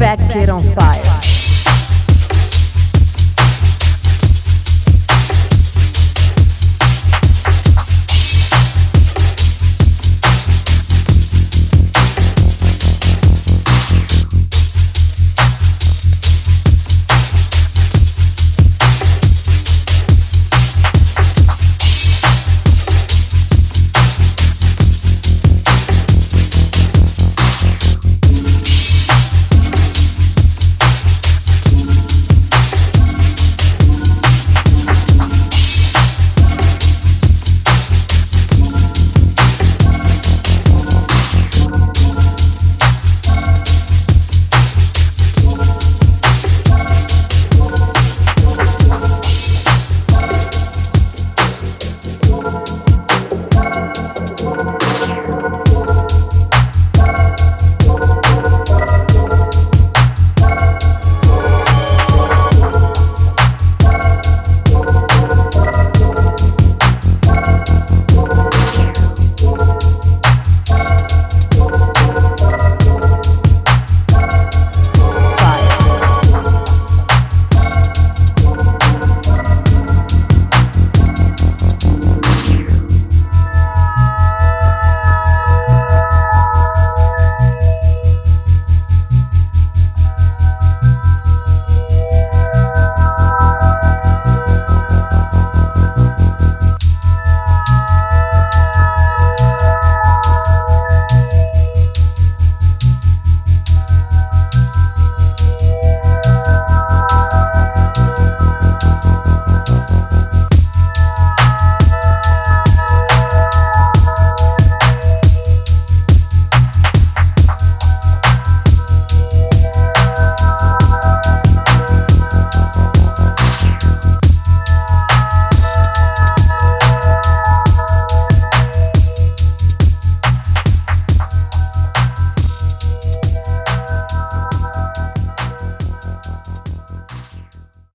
fat kid on fire.